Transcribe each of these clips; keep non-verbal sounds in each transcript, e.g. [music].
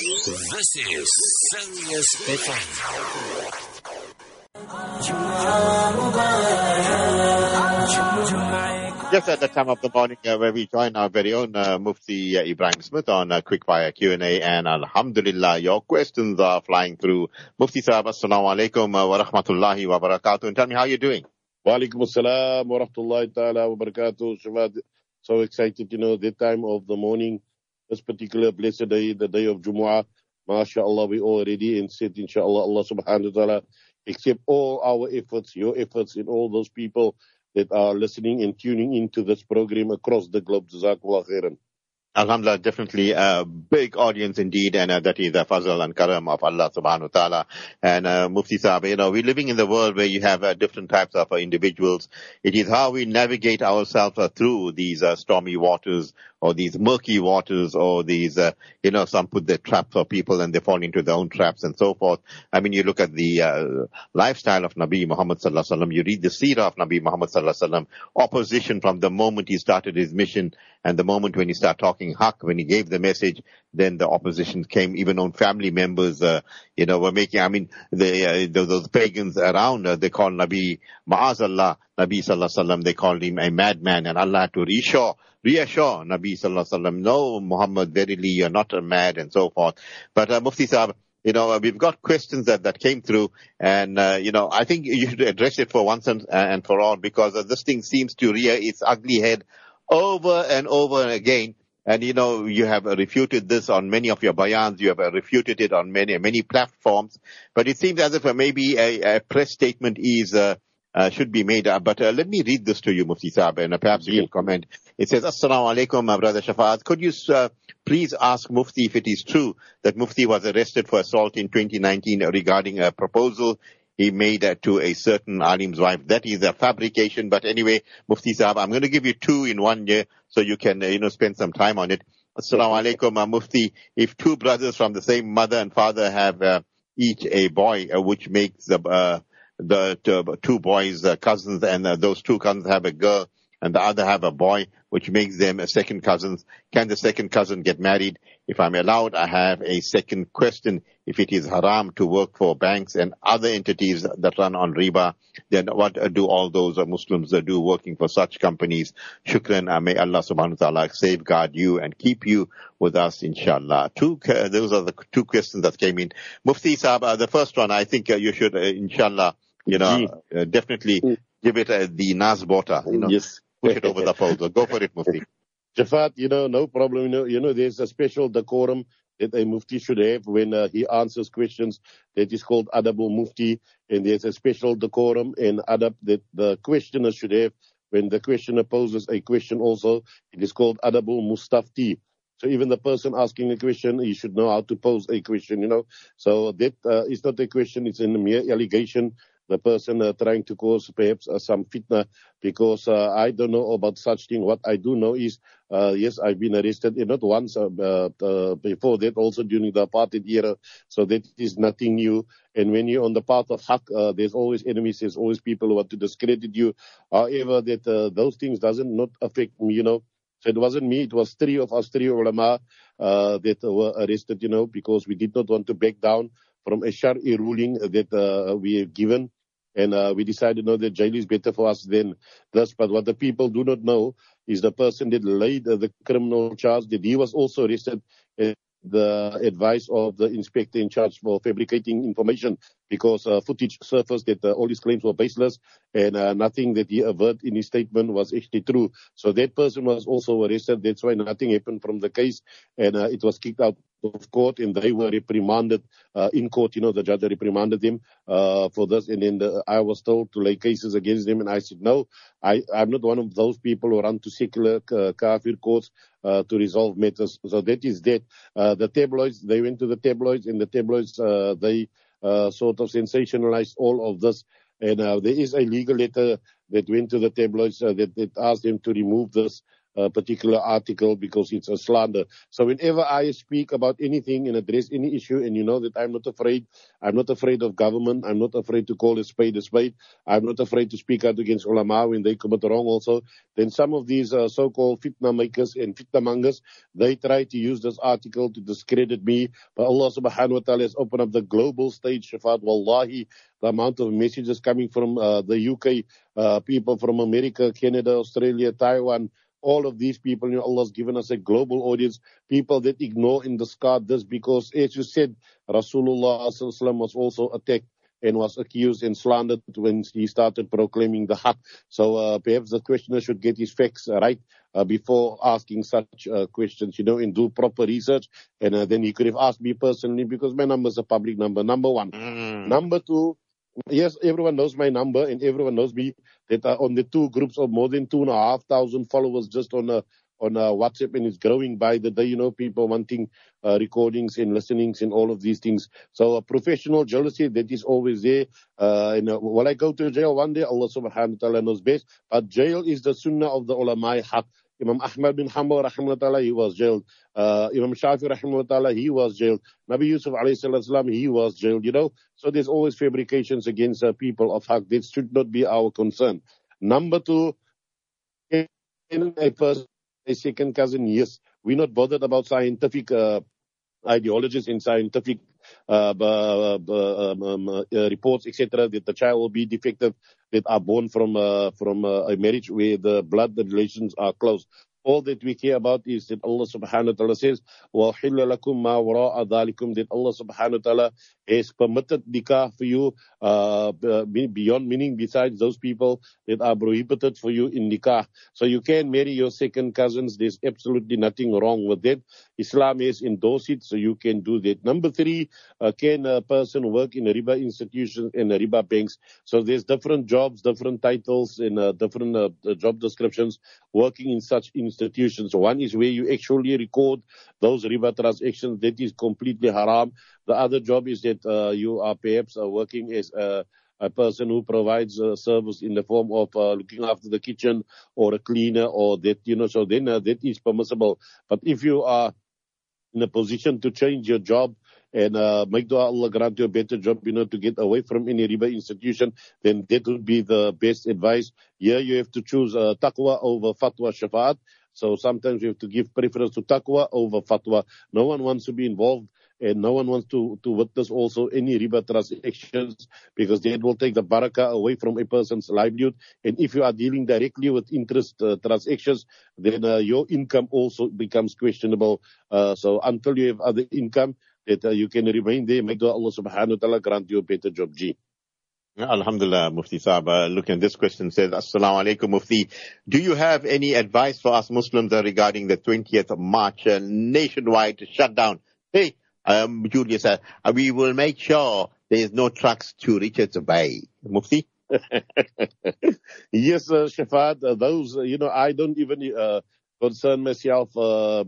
This is Sirius FM. Just at the time of the morning uh, where we join our very own uh, Mufti uh, Ebrahim Smith on uh, Quickfire Q&A and Alhamdulillah, your questions are flying through. Mufti Sahab, Assalamu alaikum uh, wa rahmatullahi wa barakatuh. And tell me how you're doing. Walaikum assalam wa rahmatullahi ta'ala wa barakatuh. So excited, you know, that time of the morning, this particular blessed day, the day of Jumu'ah. MashaAllah, we all ready and said, inshallah, Allah subhanahu wa ta'ala, accept all our efforts, your efforts, and all those people that are listening and tuning into this program across the globe. Jazakallah khairan. Alhamdulillah, definitely a big audience indeed, and uh, that is the fazl and karam of Allah subhanahu wa ta'ala. And uh, Mufti Sahib, you know, we're living in the world where you have uh, different types of uh, individuals. It is how we navigate ourselves uh, through these uh, stormy waters or these murky waters or these, you know, some put their traps for people and they fall into their own traps and so forth. I mean, you look at the lifestyle of Nabi Muhammad sallallahu alaihi wasallam. You read the seerah of Nabi Muhammad sallallahu alaihi wasallam. Opposition from the moment he started his mission and the moment when he started talking haq, when he gave the message, then the opposition came. Even own family members, uh, you know, were making. I mean, the, uh, those, those pagans around, uh, they called Nabi Ma'azallah, Nabi sallallahu alaihi wasallam. They called him a madman, and Allah had to reassure reassure Nabi sallallahu alaihi wasallam, no, Muhammad, verily you're not a mad and so forth. But uh, Mufti Sahib, you know, uh, we've got questions that, that came through and, uh, you know, I think you should address it for once and, and for all because uh, this thing seems to rear its ugly head over and over again. And you know, you have refuted this on many of your bayans. You have refuted it on many, many platforms. But it seems as if uh, maybe a, a press statement is, uh, uh, should be made. Uh, but uh, let me read this to you, Mufti Saab, and uh, perhaps you Yeah. can comment. It says, Assalamu alaikum, my brother Shafaat. Could you uh, please ask Mufti if it is true that Mufti was arrested for assault in 2019 regarding a proposal he made to a certain alim's wife. That is a fabrication. But anyway, Mufti Saab, I'm going to give you two in one year so you can, uh, you know, spend some time on it. Assalamu alaikum, uh, Mufti. If two brothers from the same mother and father have uh, each a boy, uh, which makes the uh, the two, boys uh, cousins, and those two cousins have a girl, and the other have a boy, which makes them second cousins. Can the second cousin get married? If I'm allowed, I have a second question. If it is haram to work for banks and other entities that run on riba, then what do all those Muslims do working for such companies? Shukran. Uh, may Allah subhanahu wa ta'ala safeguard you and keep you with us, inshallah. Two, those are the two questions that came in. Mufti Saab, uh, the first one, I think uh, you should, inshallah, you know, uh, definitely Mm. give it uh, the Nazbota, you know, Yes. push it over the [laughs] pole. Go for it, Mufti. Shafat, you know, no problem. You know, you know, there's a special decorum that a mufti should have when uh, he answers questions. That is called adabul mufti, and there's a special decorum and adab that the questioner should have when the questioner poses a question. Also, it is called adabul mustafti. So even the person asking a question, he should know how to pose a question. You know, so that uh, is not a question; it's a mere allegation. The person uh, trying to cause perhaps uh, some fitna because uh, I don't know about such thing. What I do know is uh, yes, I've been arrested, eh, not once, uh, uh, before that, also during the apartheid era. So that is nothing new. And when you're on the path of haq, uh, there's always enemies, there's always people who want to discredit you. However, that uh, those things doesn't not affect me, you know. So it wasn't me, it was three of us, three ulama, uh, that were arrested, you know, because we did not want to back down from a Shari ruling that uh, we have given. And uh, we decided, no, that jail is better for us than this. But what the people do not know is the person that laid the criminal charge that he was also arrested at the advice of the inspector in charge for fabricating information because uh, footage surfaced that uh, all his claims were baseless and uh, nothing that he averred in his statement was actually true. So that person was also arrested. That's why nothing happened from the case and uh, it was kicked out of court and they were reprimanded uh, in court. You know, the judge reprimanded him uh, for this and then the, I was told to lay cases against him. and I said, no, I, I'm not one of those people who run to secular kafir courts uh, to resolve matters. So that is that. Uh, the tabloids, they went to the tabloids and the tabloids, uh, they sort of sensationalized all of this. And uh, there is a legal letter that went to the tabloids uh, that, that asked them to remove this uh, particular article because it's a slander. So whenever I speak about anything and address any issue, and you know that I'm not afraid, I'm not afraid of government, I'm not afraid to call a spade a spade, I'm not afraid to speak out against ulama when they commit wrong also, then some of these uh, so-called fitna makers and fitna mongers, they try to use this article to discredit me, but Allah subhanahu wa ta'ala has opened up the global stage, Shafat, wallahi, the amount of messages coming from uh, the UK, uh, people from America, Canada, Australia, Taiwan, all of these people, you know, Allah's given us a global audience, people that ignore and discard this because, as you said, Rasulullah was also attacked and was accused and slandered when he started proclaiming the haq. So uh, perhaps the questioner should get his facts right uh, before asking such uh, questions, you know, and do proper research. And uh, then he could have asked me personally because my number is a public number, number one. Mm. Number two, yes, everyone knows my number and everyone knows me that are on the two groups of more than two and a half thousand followers just on a on uh, WhatsApp and it's growing by the day, you know, people wanting uh, recordings and listenings and all of these things. So a professional jealousy that is always there. Uh, and uh, will I go to jail one day? Allah subhanahu wa ta'ala knows best. But jail is the sunnah of the ulama haq. Imam Ahmad bin Hanbal, rahimahullah, he was jailed. Uh, Imam Shafi, rahimahullah, he was jailed. Nabi Yusuf, alayhi he was jailed, you know. So there's always fabrications against uh, people of haq. This should not be our concern. Number two, in a person a second cousin, yes. We're not bothered about scientific uh, ideologies and scientific uh, um, um, uh, reports, etc., that the child will be defective, that are born from uh, from uh, a marriage where the blood relations are close All that we care about is that Allah subhanahu wa ta'ala says, وَحِلَّ لَكُمْ مَا وَرَاءَ ذَلِكُمْ That Allah subhanahu wa ta'ala has permitted nikah for you uh, beyond meaning besides those people that are prohibited for you in nikah. So you can marry your second cousins. There's absolutely nothing wrong with that. Islam has endorsed it, so you can do that. Number three, uh, can a person work in a riba institution and riba banks? So there's different jobs, different titles, and uh, different uh, job descriptions working in such institutions. one is where you actually record those riba transactions. That is completely haram. The other job is that uh, you are perhaps uh, working as a, a, person who provides a service in the form of uh, looking after the kitchen or a cleaner or that, you know, so then uh, that is permissible. But if you are in a position to change your job and uh, make dua Allah grant you a better job, you know, to get away from any riba institution, then that would be the best advice. Here you have to choose uh, taqwa over fatwa shafaat. So sometimes you have to give preference to taqwa over fatwa. No one wants to be involved and no one wants to, to witness also any riba transactions because that will take the barakah away from a person's livelihood. And if you are dealing directly with interest uh, transactions, then uh, your income also becomes questionable. Uh, so until you have other income, that uh, you can remain there, make Allah subhanahu wa ta'ala grant you a better job. G. Alhamdulillah, Mufti Saab. Uh, looking at this question says, Assalamu alaikum, Mufti. Do you have any advice for us Muslims regarding the 20th of March uh, nationwide shutdown? Hey, um, Julius, uh, we will make sure there is no trucks to Richards Bay. Mufti? [laughs] yes, uh, Shafat, uh, those, uh, you know, I don't even uh, concern myself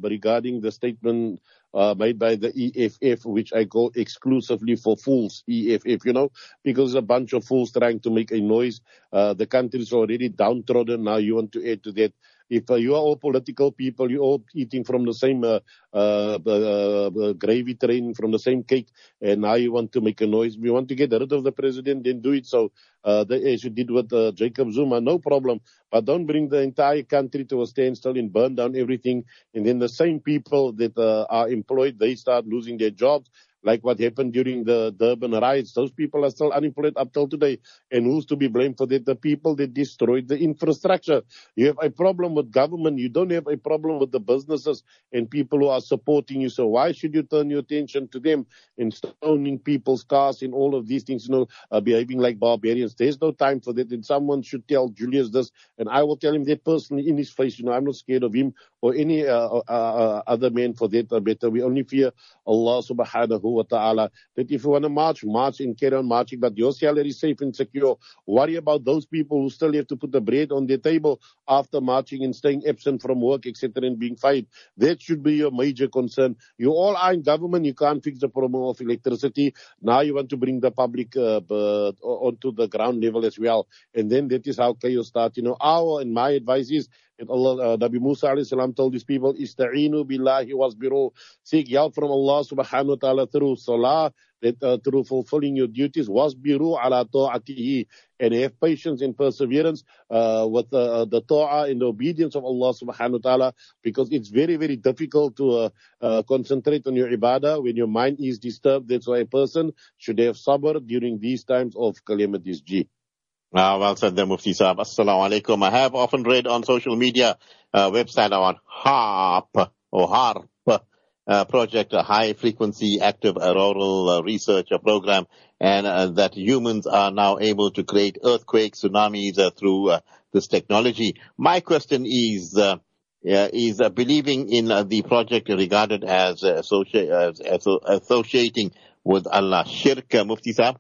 regarding the statement uh, made by the EFF, which I call exclusively for fools, EFF, you know, because a bunch of fools trying to make a noise. Uh, the country is already downtrodden. Now you want to add to that if uh, you are all political people, you're all eating from the same uh, uh, uh, uh, gravy train, from the same cake, and now you want to make a noise. You want to get rid of the president, then do it so, uh, the, as you did with uh, Jacob Zuma, no problem. But don't bring the entire country to a standstill and burn down everything. And then the same people that uh, are employed, they start losing their jobs like what happened during the Durban riots. Those people are still unemployed up till today. And who's to be blamed for that? The people that destroyed the infrastructure. You have a problem with government. You don't have a problem with the businesses and people who are supporting you. So why should you turn your attention to them and stoning people's cars and all of these things, you know, uh, behaving like barbarians? There's no time for that. And someone should tell Julius this. And I will tell him that personally in his face. You know, I'm not scared of him or any uh, uh, uh, other man for that matter. We only fear Allah subhanahu wa ta'ala that if you want to march, march and carry on marching, but your salary is safe and secure. Worry about those people who still have to put the bread on their table after marching and staying absent from work, etc., and being fired. That should be your major concern. You all are in government. You can't fix the problem of electricity. Now you want to bring the public uh, onto the ground level as well. And then that is how chaos starts. You know, our and my advice is Allah, uh, Nabi Musa alayhi salam told his people, Ista'inu billahi wasbiru. Seek help from Allah subhanahu wa ta'ala through salah, that uh, through fulfilling your duties, wasbiru ala ta'atihi, and have patience and perseverance uh, with uh, the ta'ah and the obedience of Allah subhanahu wa ta'ala, because it's very, very difficult to uh, uh, concentrate on your ibadah when your mind is disturbed. That's why a person should have sabr during these times of calamities. G. Uh, well said there, Mufti Saab. Assalamu alaikum. I have often read on social media uh, website on HAARP or HAARP uh, project, a high frequency active auroral uh, research program, and uh, that humans are now able to create earthquakes, tsunamis uh, through uh, this technology. My question is, uh, is believing in the project regarded as, associ- as, as associating with Allah shirk, Mufti Saab?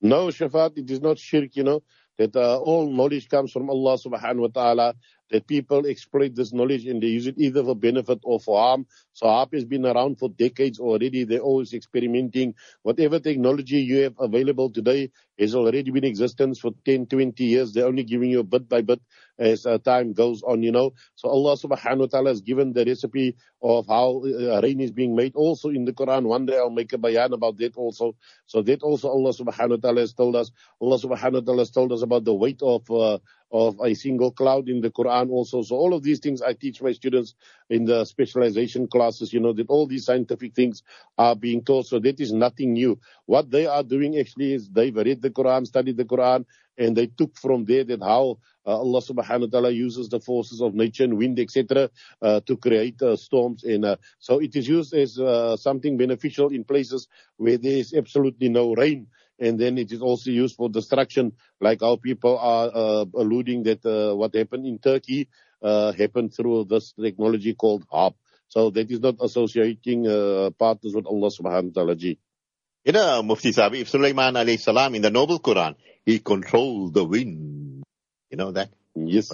No, Shafat, it is not shirk, you know, that uh, all knowledge comes from Allah subhanahu wa ta'ala, that people exploit this knowledge and they use it either for benefit or for harm. So HAARP has been around for decades already. They're always experimenting. Whatever technology you have available today has already been in existence for 10, 20 years. They're only giving you bit by bit as uh, time goes on, you know. So Allah subhanahu wa ta'ala has given the recipe of how uh, rain is being made also in the Quran. One day I'll make a bayan about that also. So that also Allah subhanahu wa ta'ala has told us. Allah subhanahu wa ta'ala has told us about the weight of uh, of a single cloud in the Quran also. So all of these things I teach my students in the specialization classes, you know, that all these scientific things are being taught. So that is nothing new. What they are doing actually is they've read the Quran, studied the Quran, and they took from there that how uh, Allah subhanahu wa ta'ala uses the forces of nature and wind, etc., uh, to create uh, storms. And uh, so it is used as uh, something beneficial in places where there is absolutely no rain and then it is also used for destruction, like our people are uh, alluding that uh, what happened in Turkey uh, happened through this technology called HAARP. So that is not associating uh, partners with Allah subhanahu wa ta'ala. You know, Mufti Sabi, if Sulaiman alayhi salam in the Noble Quran, he controlled the wind. You know that? Yes.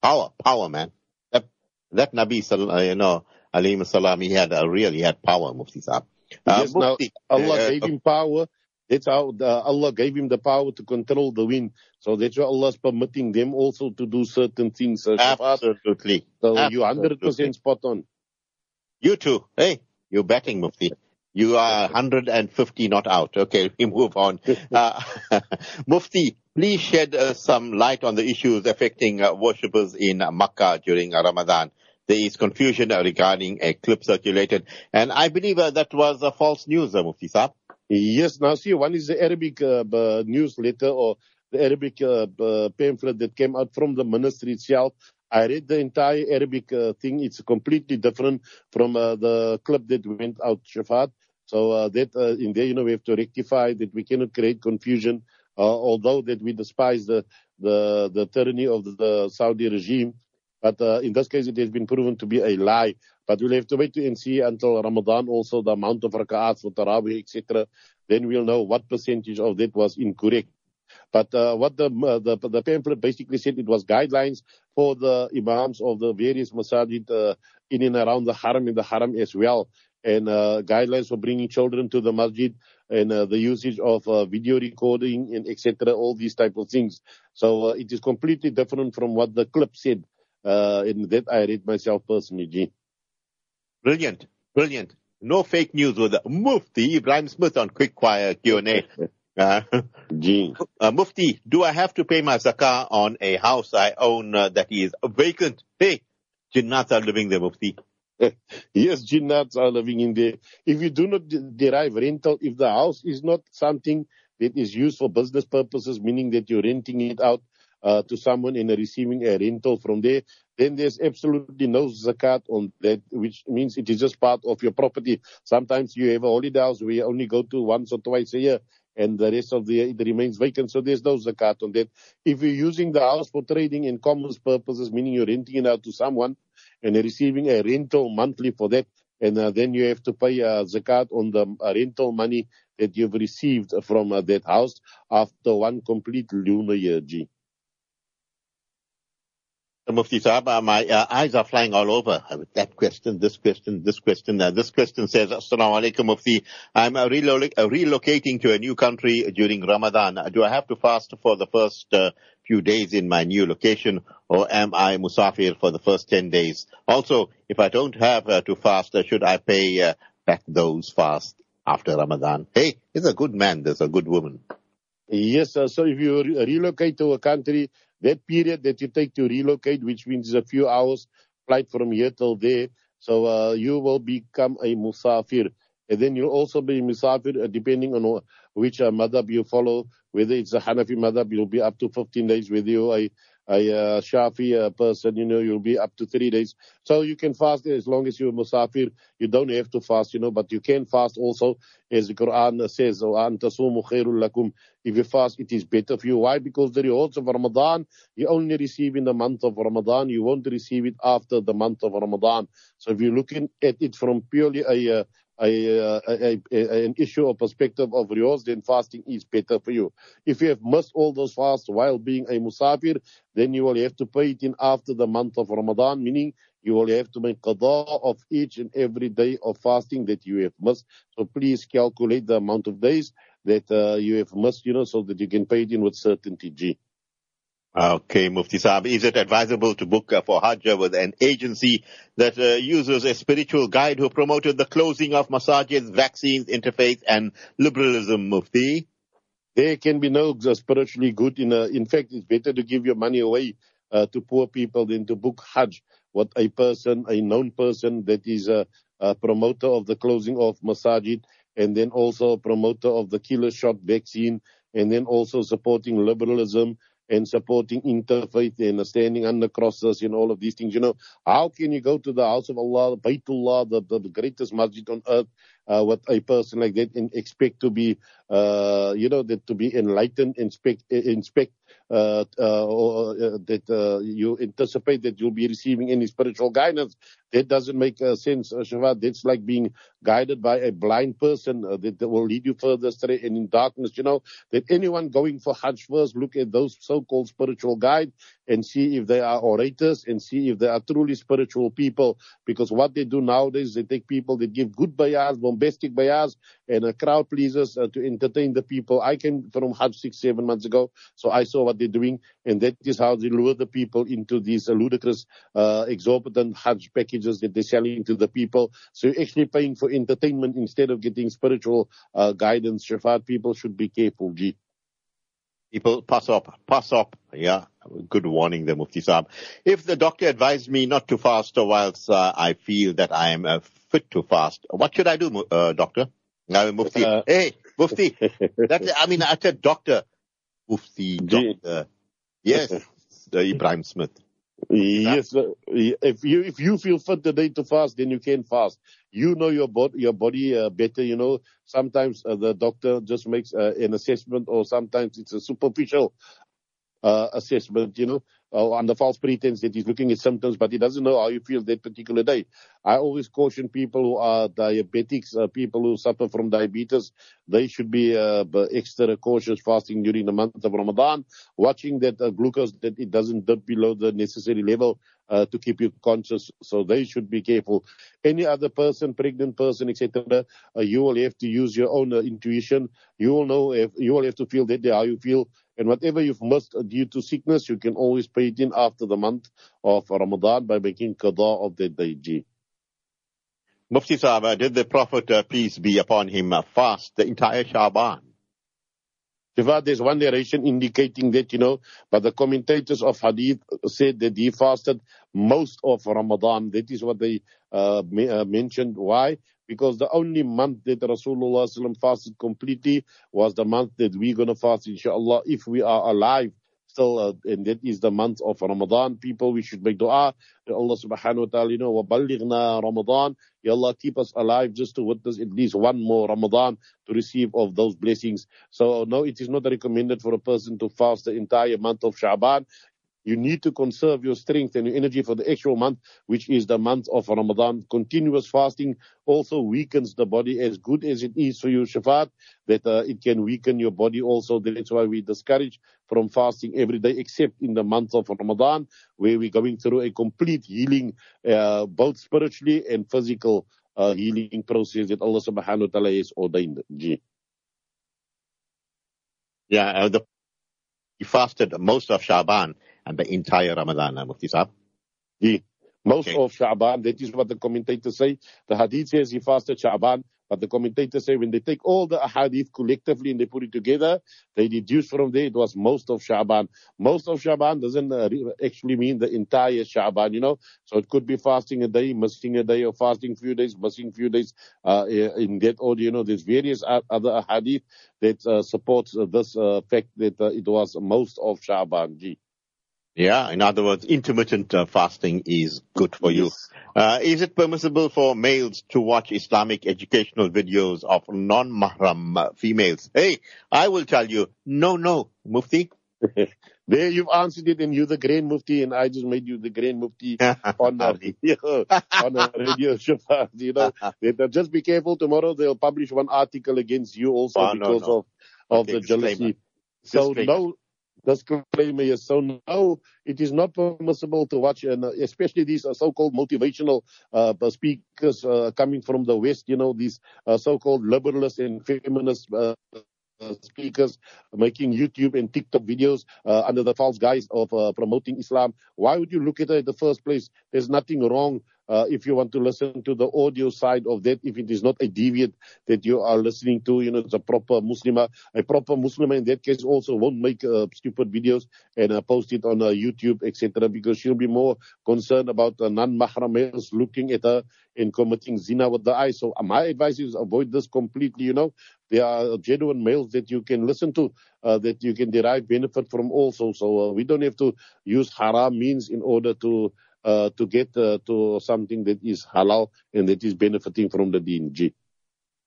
Power, power, man. That, that Nabi, uh, you know, alayhi salam, he had a real, he had power, Mufti Saab. Uh, yes, Mufti, now Allah uh, gave him power that's how the, Allah gave him the power to control the wind. So that's why Allah is permitting them also to do certain things. Uh, Absolutely. So Absolutely. you're 100% spot on. You too. Hey, you're batting, Mufti. You are 150 not out. Okay, [laughs] we move on. [laughs] uh, [laughs] Mufti, please shed uh, some light on the issues affecting uh, worshippers in Makkah during Ramadan. There is confusion regarding a clip circulated, and I believe uh, that was false news, uh, Mufti Saab. Yes, now see, one is the Arabic uh, newsletter or the Arabic uh, pamphlet that came out from the ministry itself. I read the entire Arabic uh, thing. It's completely different from uh, the clip that went out, Shafat. So uh, that uh, in there, you know, we have to rectify that we cannot create confusion. Uh, although that we despise the the the tyranny of the Saudi regime, but uh, in this case, it has been proven to be a lie. But we'll have to wait and see until Ramadan also, the amount of rak'ahs for Tarawih, etc. Then we'll know what percentage of that was incorrect. But uh, what the, uh, the, the pamphlet basically said, it was guidelines for the imams of the various masajid uh, in and around the haram, in the haram as well. And uh, guidelines for bringing children to the masjid and uh, the usage of uh, video recording and etc. All these type of things. So it is completely different from what the clip said. In that I read myself personally, G. Brilliant, brilliant. No fake news with Mufti Ebrahim Smith on Quick Fire Q&A. Uh, [laughs] Uh, Mufti, do I have to pay my zakah on a house I own uh, that is vacant? Hey, jinnats are living there, Mufti. [laughs] yes, jinnats are living in there. If you do not derive rental, if the house is not something that is used for business purposes, meaning that you're renting it out, uh, to someone and receiving a rental from there, then there's absolutely no zakat on that, which means it is just part of your property. Sometimes you have a holiday house where you only go to once or twice a year and the rest of the year it remains vacant. So there's no zakat on that. If you're using the house for trading and commerce purposes, meaning you're renting it out to someone and receiving a rental monthly for that, and uh, then you have to pay uh, zakat on the uh, rental money that you've received from uh, that house after one complete lunar year, G. Mufti Saab, uh, my uh, eyes are flying all over that question, this question, this question. This question says, Assalamu alaikum Mufti. I'm uh, relo- uh, relocating to a new country during Ramadan. Do I have to fast for the first uh, few days in my new location, or am I musafir for the first 10 days? Also, if I don't have to fast, should I pay back those fasts after Ramadan? Hey, he's a good man. There's a good woman. Yes, uh, so if you re- relocate to a country, that period that you take to relocate, which means a few hours flight from here till there, so uh, you will become a musafir. And then you'll also be musafir uh, depending on which uh, madhab you follow. Whether it's a Hanafi madhab, you'll be up to 15 days. Whether you're a, a uh, Shafi uh, person, you know, you'll be up to three days. So you can fast as long as you're musafir. You don't have to fast, you know, but you can fast also, as the Quran says, lakum. If you fast, it is better for you. Why? Because the rewards of Ramadan, you only receive in the month of Ramadan. You won't receive it after the month of Ramadan. So if you're looking at it from purely a, uh, a, a, a, an issue or perspective of yours, then fasting is better for you. If you have missed all those fasts while being a musafir, then you will have to pay it in after the month of Ramadan, meaning you will have to make qada of each and every day of fasting that you have missed. So please calculate the amount of days that uh, you have missed, you know, so that you can pay it in with certainty. G. Okay, Mufti Saab, is it advisable to book uh, for Hajj with an agency that uh, uses a spiritual guide who promoted the closing of masajids, vaccines, interfaith, and liberalism, Mufti? There can be no spiritually good. In, a, in fact, it's better to give your money away uh, to poor people than to book Hajj with a person, a known person that is a, a promoter of the closing of masajid and then also a promoter of the killer shot vaccine and then also supporting liberalism and supporting interfaith and standing under crosses and all of these things. You know, how can you go to the house of Allah, Baytullah, the, the, greatest masjid on earth, uh, with a person like that and expect to be, uh, you know, that to be enlightened, inspect, inspect, uh, uh, or, uh, that uh, you anticipate that you'll be receiving any spiritual guidance. That doesn't make uh, sense, uh, Shafat. That's like being guided by a blind person uh, that, that will lead you further astray and in darkness. You know, that anyone going for Hajj first look at those so-called spiritual guides and see if they are orators and see if they are truly spiritual people. Because what they do nowadays, they take people that give good bayans, bombastic bayans, and a crowd pleasers uh, to entertain the people. I came from Hajj six, seven months ago, so I saw what they're doing, and that is how they lure the people into these uh, ludicrous, uh, exorbitant Hajj packages that they're selling to the people. So you're actually paying for entertainment instead of getting spiritual uh, guidance. Shafat people should be careful, G. People pass up, pass up. Yeah, good warning there, Mufti Saab. If the doctor advised me not to fast whilst uh, I feel that I am uh, fit to fast, what should I do, uh, doctor? No, Mufti. Uh, hey, Mufti. [laughs] that, I mean, I said doctor. Mufti, doctor. Yes, Ebrahim Smith. Yes, if you if you feel fit today to fast, then you can fast. You know your body your body uh, better. You know sometimes uh, the doctor just makes uh, an assessment, or sometimes it's a superficial uh, assessment. You know, uh, under false pretense that he's looking at symptoms, but he doesn't know how you feel that particular day. I always caution people who are diabetics, uh, people who suffer from diabetes, they should be uh, extra cautious fasting during the month of Ramadan, watching that uh, glucose that it doesn't dip below the necessary level uh, to keep you conscious. So they should be careful. Any other person, pregnant person, etc., uh, you will have to use your own uh, intuition. You will know if you will have to feel that day how you feel. And whatever you've missed due to sickness, you can always pay in after the month of Ramadan by making qada of the day. Mufti Sahaba, uh, did the Prophet, uh, peace be upon him, uh, fast the entire Shaban? there's one narration indicating that, you know, but the commentators of Hadith said that he fasted most of Ramadan. That is what they uh, uh, mentioned. Why? Because the only month that Rasulullah fasted completely was the month that we're going to fast, inshallah, if we are alive still, uh, and that is the month of Ramadan. People, we should make dua to Allah subhanahu wa ta'ala, you know, وَبَلِّغْنَا Ramadan. Ya Allah, keep us alive just to witness at least one more Ramadan to receive of those blessings. So, no, it is not recommended for a person to fast the entire month of Sha'ban. You need to conserve your strength and your energy for the actual month, which is the month of Ramadan. Continuous fasting also weakens the body as good as it is for you, Shafat, that uh, it can weaken your body also. That's why we discourage from fasting every day, except in the month of Ramadan, where we're going through a complete healing, uh, both spiritually and physical uh, healing process that Allah subhanahu wa ta'ala has ordained. Yeah, uh, the he fasted most of Shaban and the entire Ramadan, uh, Mufti Saab. The most Okay. of Sha'ban, that is what the commentators say. The hadith says he fasted Sha'ban, but the commentators say when they take all the hadith collectively and they put it together, they deduce from there it was most of Sha'ban. Most of Sha'ban doesn't uh, actually mean the entire Sha'ban, you know. So it could be fasting a day, missing a day, or fasting a few days, missing a few days. Uh, in that order, you know, there's various other hadith that uh, supports uh, this uh, fact that uh, it was most of Sha'ban. Gee. Yeah, in other words, intermittent uh, fasting is good for you. Uh, is it permissible for males to watch Islamic educational videos of non-mahram uh, females? Hey, I will tell you, no, no, Mufti. [laughs] There you've answered it, and you're the Grand Mufti, and I just made you the Grand Mufti [laughs] on the radio, on a radio show. You know, [laughs] just be careful. Tomorrow they'll publish one article against you also Oh, no, because no. of of Okay, the jealousy. So no. Disclaimer, yes. So now it is not permissible to watch, and uh, especially these uh, so-called motivational uh, speakers uh, coming from the West. You know, these uh, so-called liberalist and feminist uh, speakers making YouTube and TikTok videos under the false guise of promoting Islam. Why would you look at it in the first place? There's nothing wrong uh, if you want to listen to the audio side of that. If it is not a deviant that you are listening to, you know, it's a proper Muslim. A proper Muslim in that case also won't make uh, stupid videos and uh, post it on uh, YouTube, etc. Because she'll be more concerned about uh, non-mahram males looking at her and committing zina with the eye. So uh, my advice is avoid this completely. You know, there are genuine males that you can listen to, that you can derive benefit from also. So we don't have to use haram means in order to uh, to get uh, to something that is halal and that is benefiting from the deen. G.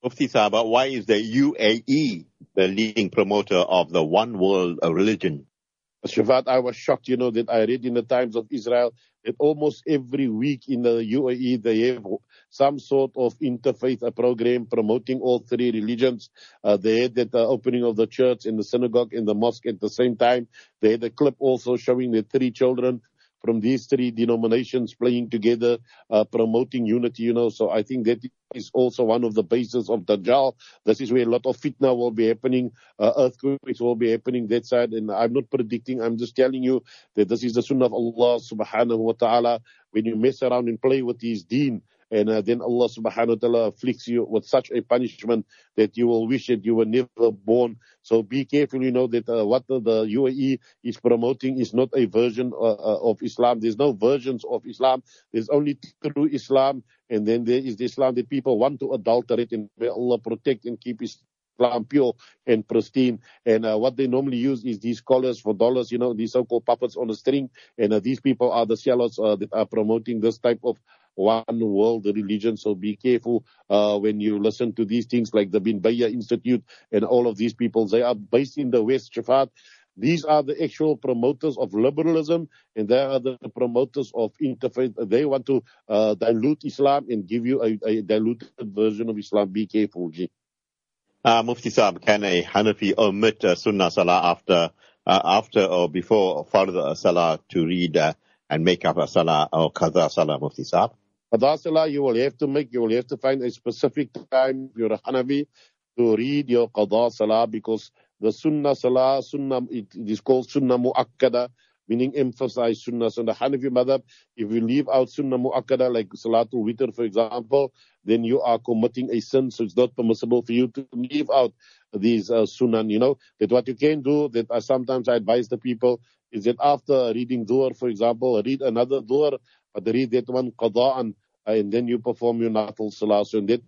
Mufti Saba, why is the UAE the leading promoter of the one world uh, religion? Shafat, I was shocked, you know, that I read in the Times of Israel that almost every week in the UAE they have some sort of interfaith program promoting all three religions. Uh, they had that uh, opening of the church and the synagogue and the mosque at the same time. They had a clip also showing the three children from these three denominations playing together, uh, promoting unity, you know. So I think that is also one of the bases of Dajjal. This is where a lot of fitna will be happening, uh, earthquakes will be happening that side. And I'm not predicting, I'm just telling you that this is the sunnah of Allah subhanahu wa ta'ala. When you mess around and play with his deen, and uh, then Allah subhanahu wa ta'ala afflicts you with such a punishment that you will wish that you were never born. So be careful, you know, that uh, what the, the UAE is promoting is not a version uh, uh, of Islam. There's no versions of Islam. There's only true Islam. And then there is the Islam that people want to adulterate and may Allah protect and keep Islam pure and pristine. And uh, what they normally use is these scholars for dollars, you know, these so-called puppets on a string. And uh, these people are the sellers uh, that are promoting this type of one world religion. So be careful uh, when you listen to these things like the Bin Bayya Institute and all of these people. They are based in the West, Shafat. These are the actual promoters of liberalism, and they are the promoters of interfaith. They want to uh, dilute Islam and give you a, a diluted version of Islam. Be careful, G. Uh, Mufti Saab, can a Hanafi omit uh, Sunnah Salah after, uh, after or before Fardh Salah to read uh, and make up a Salah or Qadha Salah, Mufti Saab? Qadha Salah, you will have to make, you will have to find a specific time, if a Hanafi, to read your Qadha Salah because the Sunnah Salah, Sunnah, it, it is called Sunnah Mu'akkada, meaning emphasize Sunnah. So in the Hanafi Madhab, if you leave out Sunnah Mu'akkada, like Salatul Witr, for example, then you are committing a sin. So it's not permissible for you to leave out these uh, Sunnah, you know, that what you can do, that I sometimes I advise the people, is that after reading Dhuhr, for example, read another Dhuhr, read that one Qada'an, and then you perform your Nafil Salah. So in that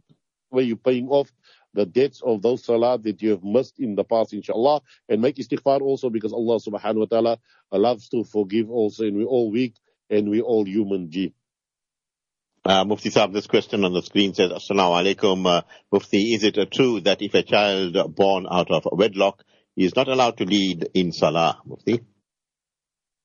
way you're paying off the debts of those salah that you have missed in the past, inshallah, and make istighfar also because Allah subhanahu wa ta'ala loves to forgive also, and we're all weak and we're all human, G. Uh, Mufti Saab, this question on the screen says, Assalamu alaikum, uh, Mufti, is it uh, true that if a child born out of wedlock is not allowed to lead in Salah, Mufti?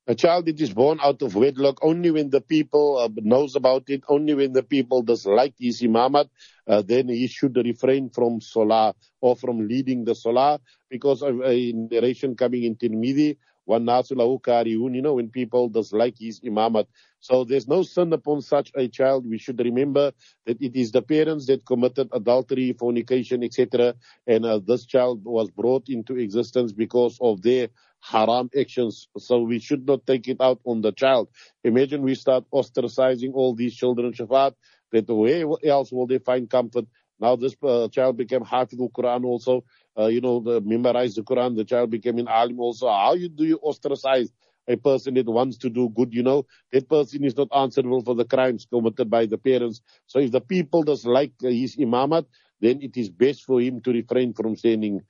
A child that is born out of wedlock. Only when the people uh, knows about it, only when the people dislike his imamat, uh, then he should refrain from salah or from leading the salah because of a narration coming in Tirmidhi one nasulahu karihun, you know, when people dislike his imamat. So there's no sin upon such a child. We should remember that it is the parents that committed adultery, fornication, etc. And uh, this child was brought into existence because of their haram actions. So we should not take it out on the child. Imagine we start ostracizing all these children, Shafat, that where else will they find comfort? Now this uh, child became Hafidul Quran also, uh, you know, the, memorized the Quran. The child became an alim also. How you, do you ostracize a person that wants to do good, you know? That person is not answerable for the crimes committed by the parents. So if the people does like uh, his imamat, then it is best for him to refrain from standing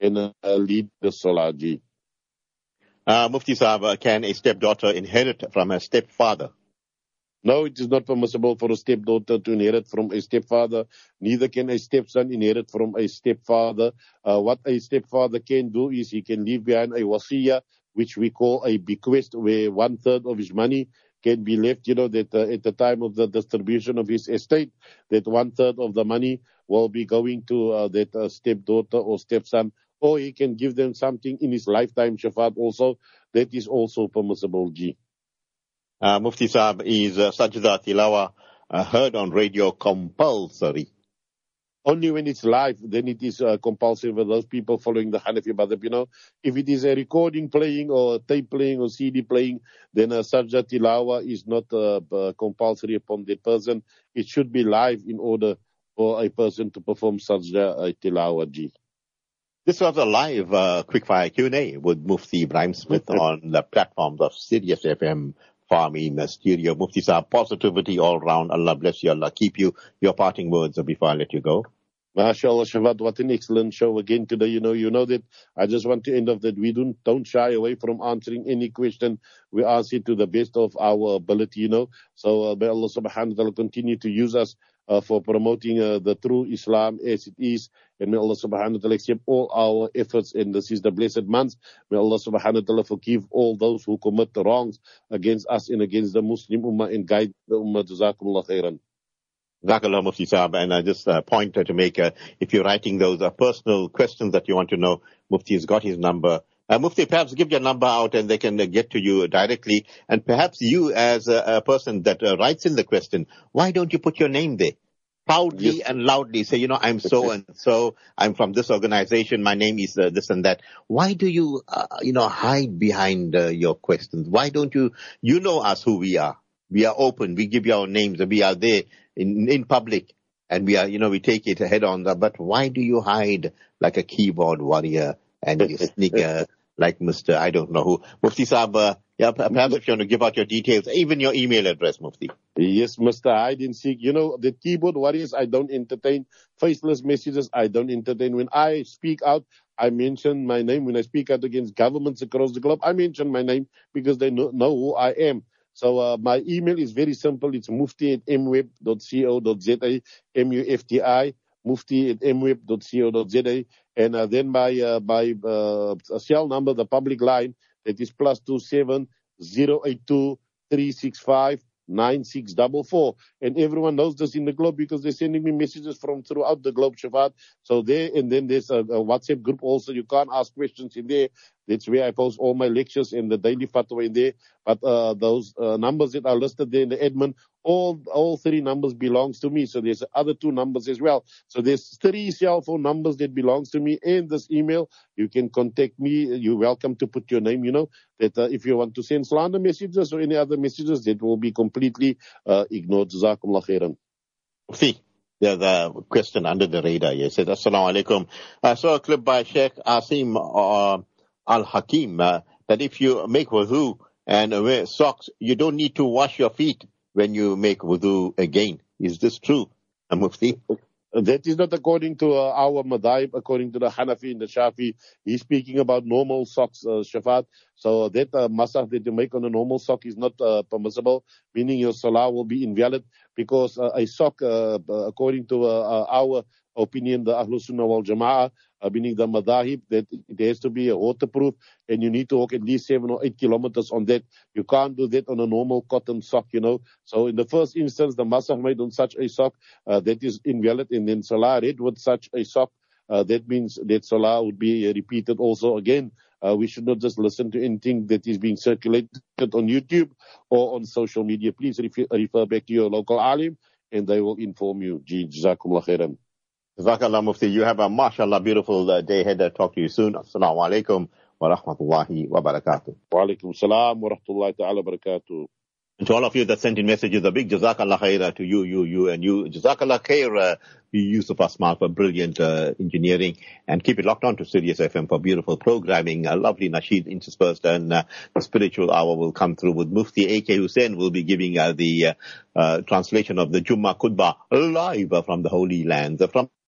and uh, lead the Salaji. Uh, Mufti Sahib, uh, can a stepdaughter inherit from a stepfather? No, it is not permissible for a stepdaughter to inherit from a stepfather. Neither can a stepson inherit from a stepfather. Uh, what a stepfather can do is he can leave behind a wasiya, which we call a bequest, where one third of his money can be left, you know, that uh, at the time of the distribution of his estate, that one third of the money will be going to uh, that uh, stepdaughter or stepson, or he can give them something in his lifetime, Shafat also. That is also permissible, G. Uh, Mufti Saab is uh, Sajda Tilawa uh, heard on radio compulsory? Only when it's live, then it is uh, compulsory for those people following the Hanafi Madhab. You know, if it is a recording playing or tape playing or CD playing, then a uh, Sajda Tilawa is not uh, compulsory upon the person. It should be live in order for a person to perform Sajda Tilawa. G. This was a live uh, quickfire Q&A with Mufti Ebrahim Smith [laughs] on the platforms of Sirius FM The studio. Mufti Saab, positivity all round. Allah bless you. Allah keep you. Your parting words before I let you go. MashaAllah, Shafat, what an excellent show again today. You know, you know that I just want to end off that we don't, don't shy away from answering any question. We answer to the best of our ability, you know. So uh, may Allah subhanahu wa ta'ala continue to use us uh, for promoting uh, the true Islam as it is. And may Allah subhanahu wa ta'ala accept all our efforts. And this is the blessed month. May Allah subhanahu wa ta'ala forgive all those who commit the wrongs against us and against the Muslim Ummah and guide the Ummah. Jazakumullah khairan. Jazakallah Mufti. And I just uh, point to make, uh, if you're writing those uh, personal questions that you want to know, Mufti has got his number. Uh, Mufti, perhaps give your number out and they can uh, get to you directly. And perhaps you, as a, a person that uh, writes in the question, why don't you put your name there? Proudly yes. and loudly say, you know, I'm so and so. I'm from this organization. My name is uh, this and that. Why do you, uh, you know, hide behind uh, your questions? Why don't you, you know us who we are. We are open. We give you our names and we are there in, in public and we are, you know, we take it head on. But why do you hide like a keyboard warrior and you sneak like Mr. I don't know who. Mufti Saab, uh, yeah, perhaps if you want to give out your details, even your email address, Mufti. Yes, Mr. Hide and Seek. You know, the keyboard warriors, I don't entertain. Faceless messages, I don't entertain. When I speak out, I mention my name. When I speak out against governments across the globe, I mention my name because they know, know who I am. So uh, my email is very simple. It's mufti at mweb.co.za, M-U-F-T-I, mufti at mweb.co.za. And uh, then by uh, my uh, cell number, the public line, that is plus two seven zero eight two three six five 9644. And everyone knows this in the globe because they're sending me messages from throughout the globe, Shafat. So there, and then there's a, a, WhatsApp group also. You can't ask questions in there. That's where I post all my lectures and the daily fatwa in there. But uh, those uh, numbers that are listed there in the admin, all all three numbers belongs to me. So there's other two numbers as well. So there's three cell phone numbers that belongs to me and this email. You can contact me. You're welcome to put your name, you know, that uh, if you want to send slander messages or any other messages, that will be completely uh, ignored. Jazakumullah khairan. See, there's a question under the radar. He says, Assalamu alaikum. I saw a clip by Sheikh Asim uh, Al-Hakim uh, that if you make wudu and wear socks, you don't need to wash your feet when you make wudu again. Is this true, Mufti? That is not according to uh, our madhaib, according to the Hanafi and the Shafi. He's speaking about normal socks, uh, Shafat. So that uh, masah that you make on a normal sock is not uh, permissible, meaning your salah will be invalid because uh, a sock, uh, according to uh, our opinion, the Ahlul Sunnah wal Jama'ah, uh, meaning the madahib, that it has to be a waterproof and you need to walk at least seven or eight kilometers on that. You can't do that on a normal cotton sock, you know. So in the first instance, the masah made on such a sock, uh, that is invalid. And then salah read with such a sock, uh, that means that salah would be repeated also again Uh, we should not just listen to anything that is being circulated on YouTube or on social media. Please refer, refer back to your local alim and they will inform you. Jazakumullah khairan. Jazakallah Mufti. You have a mashallah beautiful uh, day ahead. I'll talk to you soon. Assalamu alaikum wa rahmatullahi wa barakatuh. Wa alaikum salam wa rahmatullahi ta'ala barakatuh. And to all of you that sent in messages, a big Jazakallah khair to you, you, you, and you. Jazakallah khair, uh, Yusuf Asmal for brilliant uh, engineering. And keep it locked on to Sirius FM for beautiful programming. A lovely nasheed interspersed and uh, the spiritual hour will come through with Mufti A.K. Hussein will be giving uh, the uh, uh, translation of the Jummah Khutbah live from the Holy Lands. from